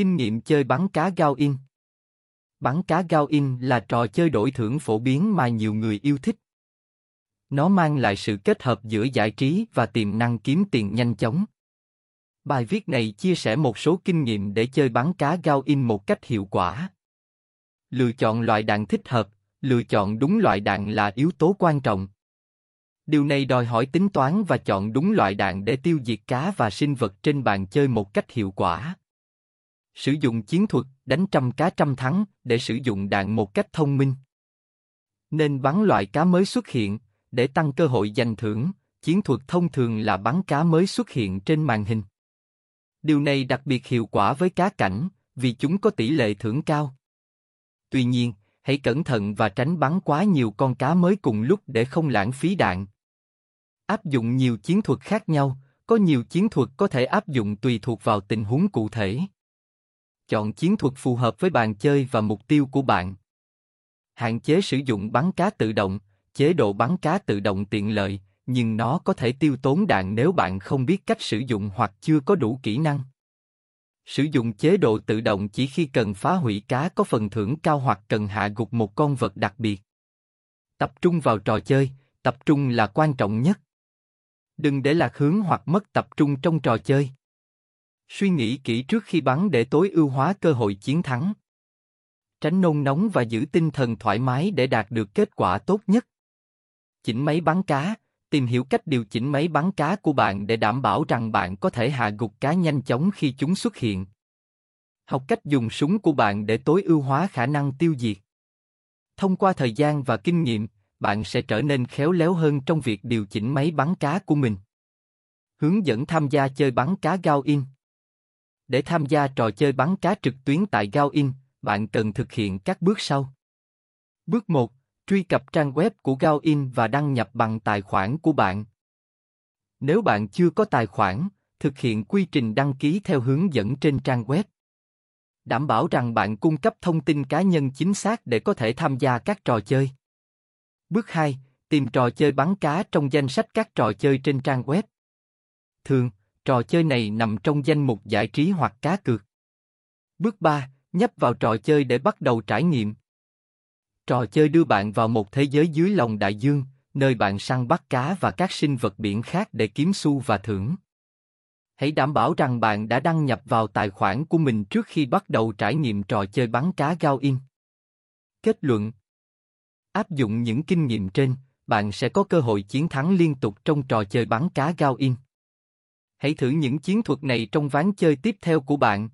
Kinh nghiệm chơi bắn cá gao in Bắn cá gao in là trò chơi đổi thưởng phổ biến mà nhiều người yêu thích. Nó mang lại sự kết hợp giữa giải trí và tiềm năng kiếm tiền nhanh chóng. Bài viết này chia sẻ một số kinh nghiệm để chơi bắn cá gao in một cách hiệu quả. Lựa chọn loại đạn thích hợp, lựa chọn đúng loại đạn là yếu tố quan trọng. Điều này đòi hỏi tính toán và chọn đúng loại đạn để tiêu diệt cá và sinh vật trên bàn chơi một cách hiệu quả. Sử dụng chiến thuật đánh trăm cá trăm thắng để sử dụng đạn một cách thông minh. Nên bắn loại cá mới xuất hiện để tăng cơ hội giành thưởng. Chiến thuật thông thường là bắn cá mới xuất hiện trên màn hình. Điều này đặc biệt hiệu quả với cá cảnh vì chúng có tỷ lệ thưởng cao. Tuy nhiên, hãy cẩn thận và tránh bắn quá nhiều con cá mới cùng lúc để không lãng phí đạn. Áp dụng nhiều chiến thuật khác nhau, có nhiều chiến thuật có thể áp dụng tùy thuộc vào tình huống cụ thể. Chọn chiến thuật phù hợp với bàn chơi và mục tiêu của bạn. Hạn chế sử dụng bắn cá tự động, chế độ bắn cá tự động tiện lợi, nhưng nó có thể tiêu tốn đạn nếu bạn không biết cách sử dụng hoặc chưa có đủ kỹ năng. Sử dụng chế độ tự động chỉ khi cần phá hủy cá có phần thưởng cao hoặc cần hạ gục một con vật đặc biệt. Tập trung vào trò chơi, tập trung là quan trọng nhất. Đừng để lạc hướng hoặc mất tập trung trong trò chơi. Suy nghĩ kỹ trước khi bắn để tối ưu hóa cơ hội chiến thắng. Tránh nôn nóng và giữ tinh thần thoải mái để đạt được kết quả tốt nhất. Chỉnh máy bắn cá, tìm hiểu cách điều chỉnh máy bắn cá của bạn để đảm bảo rằng bạn có thể hạ gục cá nhanh chóng khi chúng xuất hiện. Học cách dùng súng của bạn để tối ưu hóa khả năng tiêu diệt. Thông qua thời gian và kinh nghiệm, bạn sẽ trở nên khéo léo hơn trong việc điều chỉnh máy bắn cá của mình. Hướng dẫn tham gia chơi bắn cá Gao In để tham gia trò chơi bắn cá trực tuyến tại GaoIn, bạn cần thực hiện các bước sau. Bước 1 truy cập trang web của Gaoin và đăng nhập bằng tài khoản của bạn. Nếu bạn chưa có tài khoản, thực hiện quy trình đăng ký theo hướng dẫn trên trang web. Đảm bảo rằng bạn cung cấp thông tin cá nhân chính xác để có thể tham gia các trò chơi. Bước 2. Tìm trò chơi bắn cá trong danh sách các trò chơi trên trang web. Thường, trò chơi này nằm trong danh mục giải trí hoặc cá cược. Bước 3. Nhấp vào trò chơi để bắt đầu trải nghiệm. Trò chơi đưa bạn vào một thế giới dưới lòng đại dương, nơi bạn săn bắt cá và các sinh vật biển khác để kiếm xu và thưởng. Hãy đảm bảo rằng bạn đã đăng nhập vào tài khoản của mình trước khi bắt đầu trải nghiệm trò chơi bắn cá Gao In. Kết luận Áp dụng những kinh nghiệm trên, bạn sẽ có cơ hội chiến thắng liên tục trong trò chơi bắn cá Gao In. Hãy thử những chiến thuật này trong ván chơi tiếp theo của bạn.